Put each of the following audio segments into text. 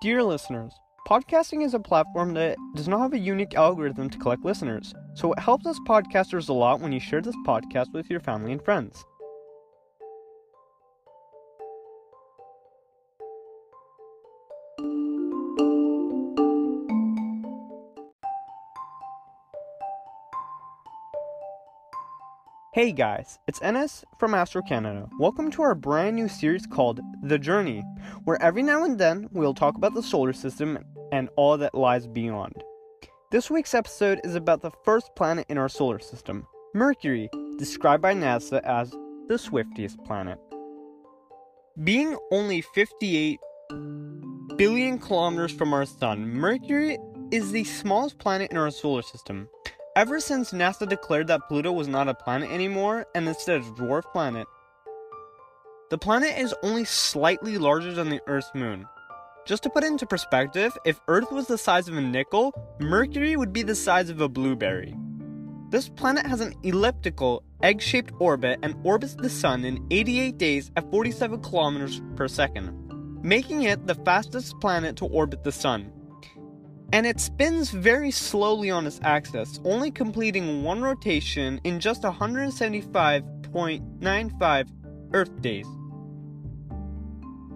Dear listeners, podcasting is a platform that does not have a unique algorithm to collect listeners, so it helps us podcasters a lot when you share this podcast with your family and friends. Hey guys, it's Ennis from Astro Canada. Welcome to our brand new series called The Journey, where every now and then we'll talk about the solar system and all that lies beyond. This week's episode is about the first planet in our solar system, Mercury, described by NASA as the swiftiest planet. Being only 58 billion kilometers from our sun, Mercury is the smallest planet in our solar system. Ever since NASA declared that Pluto was not a planet anymore and instead a dwarf planet, the planet is only slightly larger than the Earth's moon. Just to put it into perspective, if Earth was the size of a nickel, Mercury would be the size of a blueberry. This planet has an elliptical, egg shaped orbit and orbits the Sun in 88 days at 47 kilometers per second, making it the fastest planet to orbit the Sun and it spins very slowly on its axis, only completing one rotation in just 175.95 Earth days.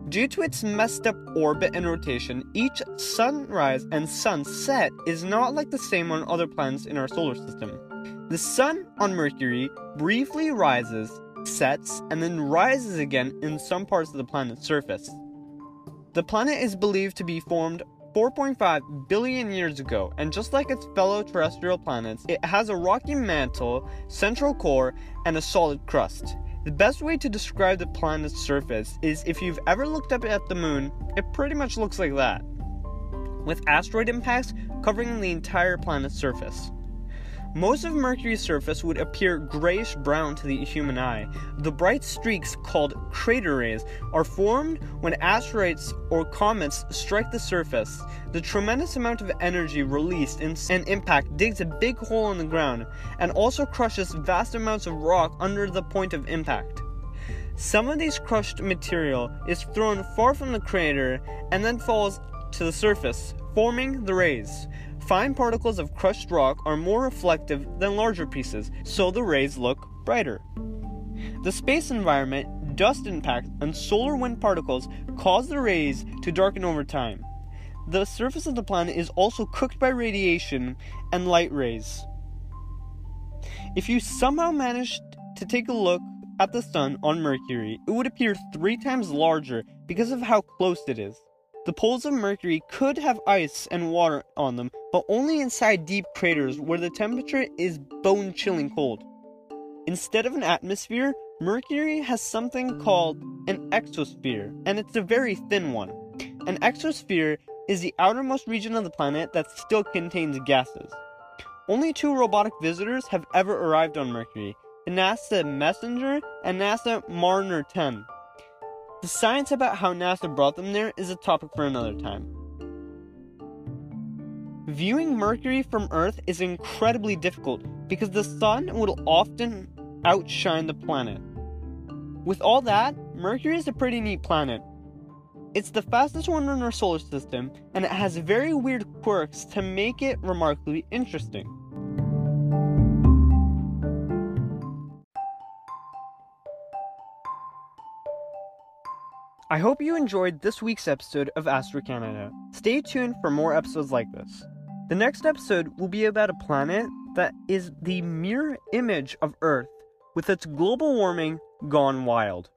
Due to its messed up orbit and rotation, each sunrise and sunset is not like the same on other planets in our solar system. The sun on Mercury briefly rises, sets, and then rises again in some parts of the planet's surface. The planet is believed to be formed 4.5 billion years ago, and just like its fellow terrestrial planets, it has a rocky mantle, central core, and a solid crust. The best way to describe the planet's surface is if you've ever looked up at the moon, it pretty much looks like that, with asteroid impacts covering the entire planet's surface. Most of Mercury's surface would appear grayish brown to the human eye. The bright streaks called crater rays are formed when asteroids or comets strike the surface. The tremendous amount of energy released in an impact digs a big hole in the ground and also crushes vast amounts of rock under the point of impact. Some of these crushed material is thrown far from the crater and then falls to the surface, forming the rays. Fine particles of crushed rock are more reflective than larger pieces, so the rays look brighter. The space environment, dust impact, and solar wind particles cause the rays to darken over time. The surface of the planet is also cooked by radiation and light rays. If you somehow managed to take a look at the sun on Mercury, it would appear three times larger because of how close it is. The poles of Mercury could have ice and water on them, but only inside deep craters where the temperature is bone chilling cold. Instead of an atmosphere, Mercury has something called an exosphere, and it's a very thin one. An exosphere is the outermost region of the planet that still contains gases. Only two robotic visitors have ever arrived on Mercury the NASA Messenger and NASA Mariner 10. The science about how NASA brought them there is a topic for another time. Viewing Mercury from Earth is incredibly difficult because the sun will often outshine the planet. With all that, Mercury is a pretty neat planet. It's the fastest one in our solar system, and it has very weird quirks to make it remarkably interesting. I hope you enjoyed this week's episode of Astro Canada. Stay tuned for more episodes like this. The next episode will be about a planet that is the mirror image of Earth, with its global warming gone wild.